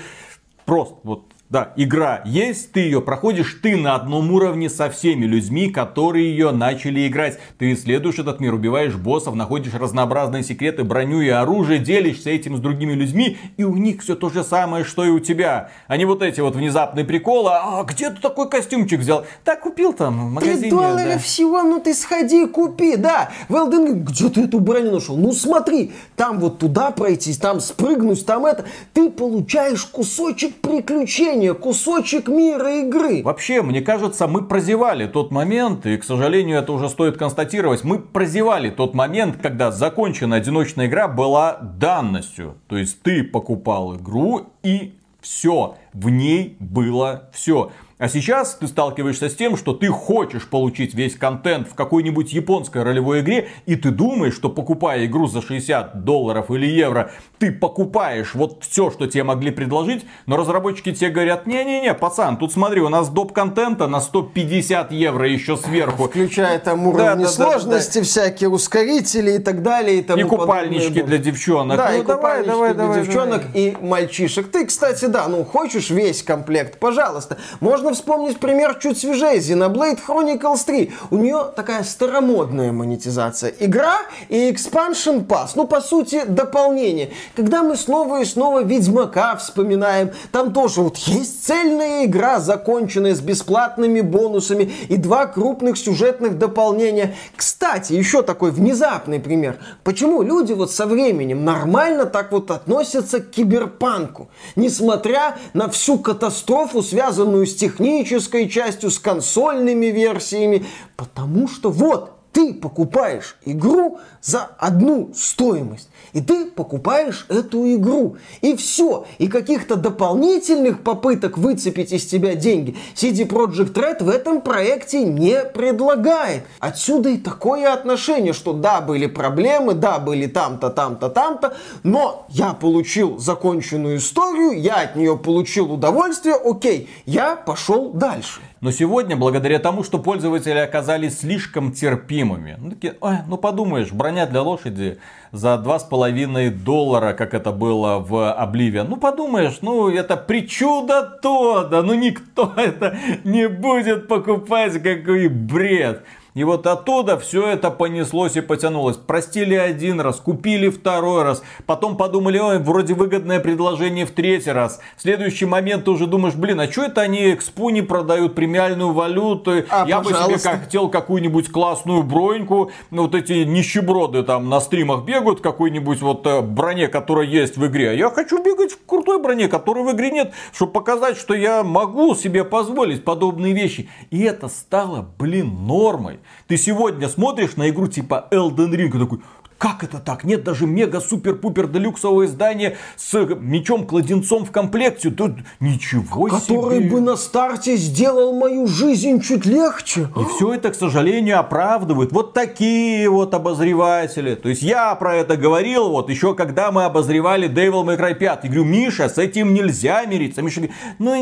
Просто вот да, игра есть, ты ее проходишь, ты на одном уровне со всеми людьми, которые ее начали играть. Ты исследуешь этот мир, убиваешь боссов, находишь разнообразные секреты, броню и оружие, делишься этим с другими людьми, и у них все то же самое, что и у тебя. Они вот эти вот внезапные приколы, а где ты такой костюмчик взял? Так, купил там в магазине. Три доллара да. всего, ну ты сходи купи, да. В Elden где ты эту броню нашел? Ну смотри, там вот туда пройтись, там спрыгнуть, там это. Ты получаешь кусочек приключения приключения, кусочек мира игры. Вообще, мне кажется, мы прозевали тот момент, и, к сожалению, это уже стоит констатировать, мы прозевали тот момент, когда законченная одиночная игра была данностью. То есть ты покупал игру и все, в ней было все. А сейчас ты сталкиваешься с тем, что ты хочешь получить весь контент в какой-нибудь японской ролевой игре, и ты думаешь, что покупая игру за 60 долларов или евро, ты покупаешь вот все, что тебе могли предложить, но разработчики тебе говорят, не-не-не, пацан, тут смотри, у нас доп. контента на 150 евро еще сверху. Включая там уровни да, да, сложности, да, да, всякие ускорители и так далее. И, тому и купальнички для девчонок. Да, ну, и давай, давай, для давай, девчонок давай. и мальчишек. Ты, кстати, да, ну хочешь весь комплект, пожалуйста. Можно можно вспомнить пример чуть свежее. Xenoblade Chronicles 3. У нее такая старомодная монетизация. Игра и Expansion Pass. Ну, по сути, дополнение. Когда мы снова и снова Ведьмака вспоминаем, там тоже вот есть цельная игра, законченная с бесплатными бонусами и два крупных сюжетных дополнения. Кстати, еще такой внезапный пример. Почему люди вот со временем нормально так вот относятся к киберпанку, несмотря на всю катастрофу, связанную с технологией технической частью, с консольными версиями, потому что вот ты покупаешь игру за одну стоимость. И ты покупаешь эту игру. И все. И каких-то дополнительных попыток выцепить из тебя деньги CD Projekt Red в этом проекте не предлагает. Отсюда и такое отношение, что да, были проблемы, да, были там-то, там-то, там-то, но я получил законченную историю, я от нее получил удовольствие, окей, я пошел дальше. Но сегодня, благодаря тому, что пользователи оказались слишком терпимыми, ну, такие, ой, ну подумаешь, броня для лошади за 2,5 доллара, как это было в Oblivion. Ну подумаешь, ну это причуда то, да, ну никто это не будет покупать, какой бред. И вот оттуда все это понеслось и потянулось. Простили один раз, купили второй раз. Потом подумали, ой, вроде выгодное предложение в третий раз. В следующий момент ты уже думаешь, блин, а что это они экспу не продают премиальную валюту? А, Я пожалуйста. бы себе как хотел какую-нибудь классную броньку. Ну, вот эти нищеброды там на стримах бегают какой-нибудь вот э, броне, которая есть в игре. Я хочу бегать в крутой броне, которой в игре нет, чтобы показать, что я могу себе позволить подобные вещи. И это стало, блин, нормой. Ты сегодня смотришь на игру типа Elden Ring и такой, как это так? Нет даже мега-супер-пупер делюксового издания с мечом-кладенцом в комплекте. Тут ничего Который себе. Который бы на старте сделал мою жизнь чуть легче. И все это, к сожалению, оправдывают вот такие вот обозреватели. То есть я про это говорил вот еще когда мы обозревали Devil May Cry 5. Я говорю, Миша, с этим нельзя мириться. Миша говорит, ну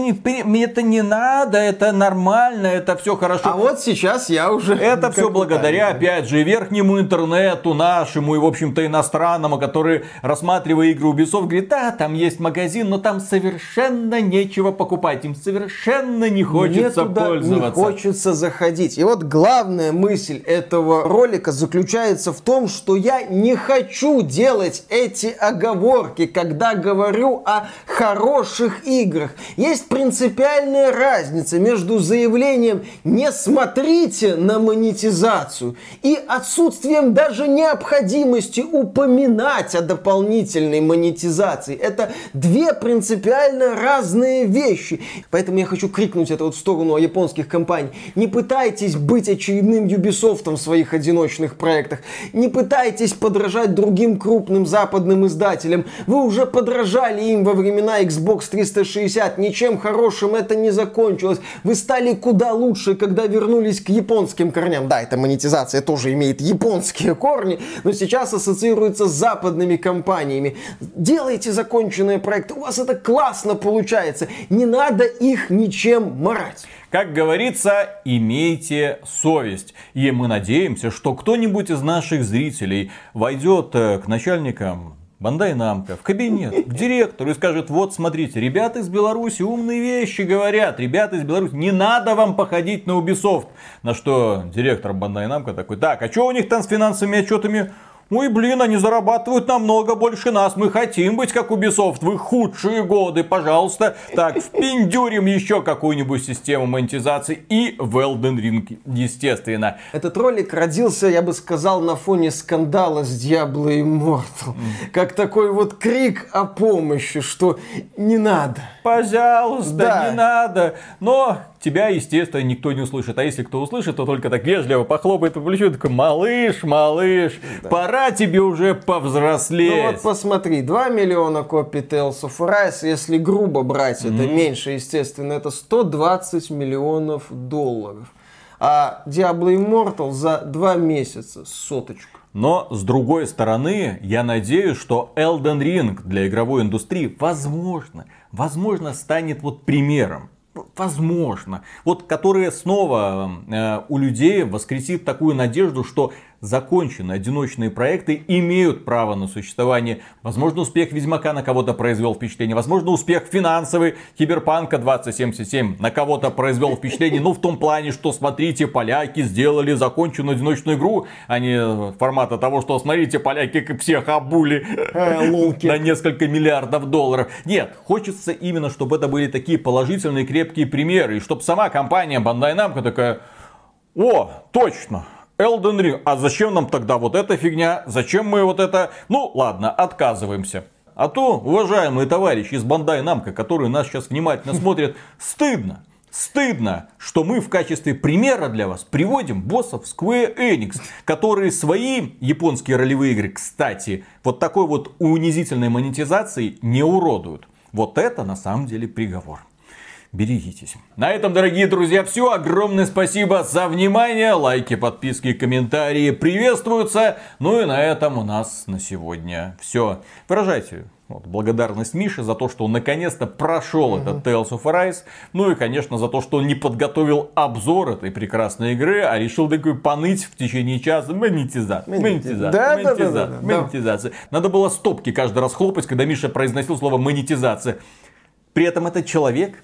мне это не надо, это нормально, это все хорошо. А вот сейчас я уже... Это все благодаря, опять же, верхнему интернету нашему и, в общем-то, иностранному, который, рассматривая игры Ubisoft, говорит, да, там есть магазин, но там совершенно нечего покупать, им совершенно не хочется Мне пользоваться. не хочется заходить. И вот главная мысль этого ролика заключается в том, что я не хочу делать эти оговорки, когда говорю о хороших играх. Есть принципиальная разница между заявлением «не смотрите на монетизацию» и отсутствием даже необходимости необходимости упоминать о дополнительной монетизации. Это две принципиально разные вещи. Поэтому я хочу крикнуть это вот в сторону японских компаний. Не пытайтесь быть очередным Ubisoft в своих одиночных проектах. Не пытайтесь подражать другим крупным западным издателям. Вы уже подражали им во времена Xbox 360. Ничем хорошим это не закончилось. Вы стали куда лучше, когда вернулись к японским корням. Да, эта монетизация тоже имеет японские корни, но сейчас сейчас ассоциируется с западными компаниями. Делайте законченные проекты, у вас это классно получается. Не надо их ничем марать. Как говорится, имейте совесть. И мы надеемся, что кто-нибудь из наших зрителей войдет э, к начальникам Бандай Намка в кабинет, к директору и скажет, вот смотрите, ребята из Беларуси умные вещи говорят, ребята из Беларуси, не надо вам походить на Ubisoft. На что директор Бандай Намка такой, так, а что у них там с финансовыми отчетами? Ой, блин, они зарабатывают намного больше нас. Мы хотим быть как Ubisoft в их худшие годы. Пожалуйста. Так, впендюрим еще какую-нибудь систему монетизации. И в Elden Ring, естественно. Этот ролик родился, я бы сказал, на фоне скандала с Diablo Immortal. Mm. Как такой вот крик о помощи, что не надо. Пожалуйста, да. не надо. Но тебя, естественно, никто не услышит. А если кто услышит, то только так вежливо похлопает по плечу, такой, малыш, малыш, да. пора тебе уже повзрослеть. Ну вот посмотри, 2 миллиона копий Tales of Arise, если грубо брать, mm-hmm. это меньше, естественно, это 120 миллионов долларов. А Diablo Immortal за 2 месяца соточку. Но, с другой стороны, я надеюсь, что Elden Ring для игровой индустрии, возможно, возможно, станет вот примером возможно, вот которые снова э, у людей воскресит такую надежду, что законченные одиночные проекты имеют право на существование. Возможно, успех Ведьмака на кого-то произвел впечатление. Возможно, успех финансовый Киберпанка 2077 на кого-то произвел впечатление. Ну, в том плане, что, смотрите, поляки сделали законченную одиночную игру, а не формата того, что, смотрите, поляки всех обули э, на несколько миллиардов долларов. Нет, хочется именно, чтобы это были такие положительные, крепкие примеры. И чтобы сама компания Bandai Namco такая, о, точно, Elden Ring. А зачем нам тогда вот эта фигня? Зачем мы вот это? Ну, ладно, отказываемся. А то, уважаемые товарищи из Бандай Намка, которые нас сейчас внимательно смотрят, стыдно. Стыдно, что мы в качестве примера для вас приводим боссов Square Enix, которые свои японские ролевые игры, кстати, вот такой вот унизительной монетизацией не уродуют. Вот это на самом деле приговор берегитесь. На этом, дорогие друзья, все. Огромное спасибо за внимание. Лайки, подписки, комментарии приветствуются. Ну и на этом у нас на сегодня все. Выражайте вот, благодарность Мише за то, что он наконец-то прошел uh-huh. этот Tales of Arise. Ну и, конечно, за то, что он не подготовил обзор этой прекрасной игры, а решил такой поныть в течение часа. Монетизация, монетизация, да, монетизация, да, да, да, монетизация. Да. Надо было стопки каждый раз хлопать, когда Миша произносил слово монетизация. При этом этот человек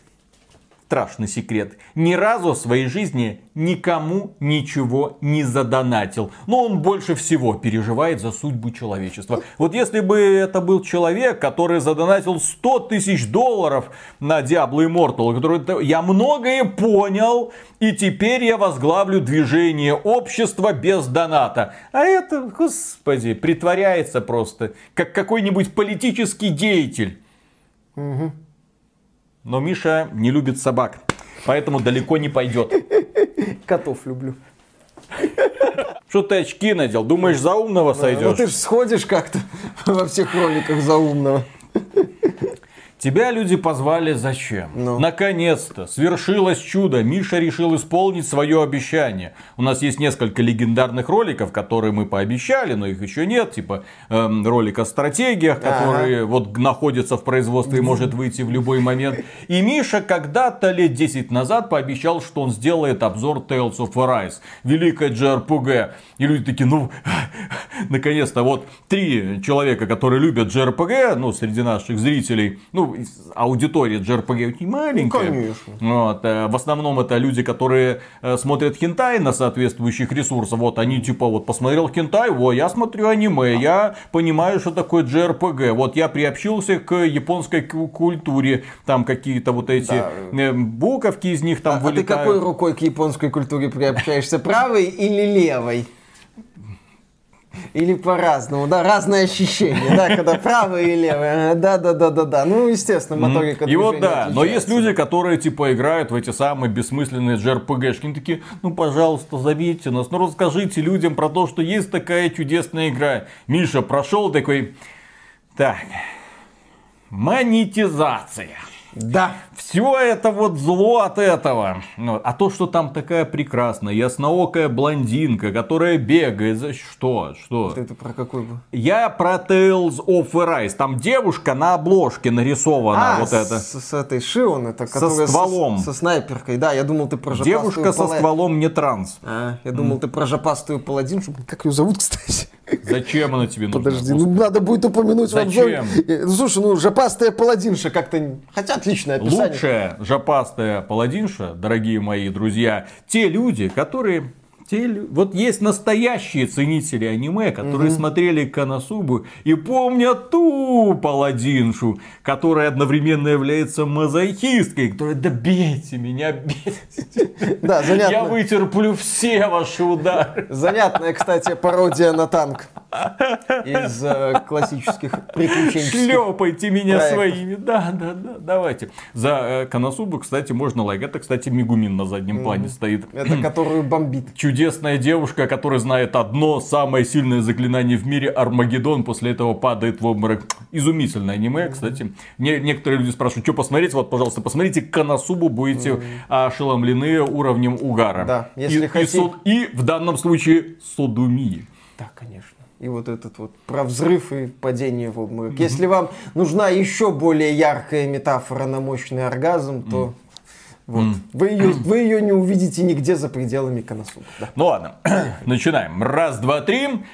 страшный секрет, ни разу в своей жизни никому ничего не задонатил. Но он больше всего переживает за судьбу человечества. Вот если бы это был человек, который задонатил 100 тысяч долларов на Diablo Immortal, который я многое понял, и теперь я возглавлю движение общества без доната. А это, господи, притворяется просто, как какой-нибудь политический деятель. Угу. Но Миша не любит собак, поэтому далеко не пойдет. Котов люблю. Что ты очки надел? Думаешь, за умного сойдешь? Ну ты же сходишь как-то во всех роликах за умного. Тебя люди позвали зачем? Ну. Наконец-то свершилось чудо. Миша решил исполнить свое обещание. У нас есть несколько легендарных роликов, которые мы пообещали, но их еще нет. Типа эм, ролик о стратегиях, который ага. вот находится в производстве и может выйти в любой момент. И Миша когда-то лет 10 назад пообещал, что он сделает обзор Tales of Arise. Великая JRPG. И люди такие, ну, наконец-то вот три человека, которые любят JRPG, ну, среди наших зрителей, ну, аудитория JRPG очень маленькая. Ну, конечно. Вот, э, в основном это люди, которые э, смотрят хентай на соответствующих ресурсах. Вот они типа вот посмотрел хентай, во, я смотрю аниме, я понимаю, что такое JRPG. Вот я приобщился к японской культуре, там какие-то вот эти да. Э, буковки из них там а, вылетают. А ты какой рукой к японской культуре приобщаешься, правой или левой? Или по-разному, да, разные ощущения, да, когда правое и левое, да, да, да, да, да, ну, естественно, моторика И вот да, но есть люди, которые, типа, играют в эти самые бессмысленные JRPG-шки, такие, ну, пожалуйста, зовите нас, ну, расскажите людям про то, что есть такая чудесная игра. Миша прошел такой, так, монетизация. Да. Все это вот зло от этого. А то, что там такая прекрасная, ясноокая блондинка, которая бегает за что? Что? Это про какой был? Я про Tales of Arise. Там девушка на обложке нарисована. А, вот это. С, с этой Шион, это Со стволом. Со, со снайперкой. Да, я думал, ты про Девушка со пала... стволом не транс. А, я думал, mm. ты про жопастую паладиншу. Как ее зовут, кстати? Зачем она тебе нужна? Подожди, ну надо будет упомянуть Зачем? в обзоре. Слушай, ну жопастая паладинша как-то... Хотя отличное описание. Лучшая жопастая паладинша, дорогие мои друзья, те люди, которые те вот есть настоящие ценители аниме, которые смотрели Канасубу и помнят ту паладиншу, которая одновременно является мазохисткой, которая да бейте меня, бейте. Да, Я занятно. вытерплю все ваши удары. Занятная, кстати, пародия на танк из э, классических приключенческих. Шлепайте меня проектов. своими. Да, да, да, давайте. За э, Канасубу, кстати, можно лайк. Это, кстати, Мигумин на заднем плане стоит. Это которую бомбит. Чудесная девушка, которая знает одно самое сильное заклинание в мире Армагеддон, после этого падает в обморок. Изумительное аниме, кстати. Не- некоторые люди спрашивают, что посмотреть? Вот, пожалуйста, посмотрите Канасубу, будете ошеломлены уровнем угара. Да, И- если и, хотите- сод- и в данном случае содумии. Да, конечно. И вот этот вот про взрыв и падение в обморок. Если вам нужна еще более яркая метафора на мощный оргазм, то вот. Вы, ее, вы ее не увидите нигде за пределами Коносуба. Да. Ну ладно, начинаем. Раз, два, три.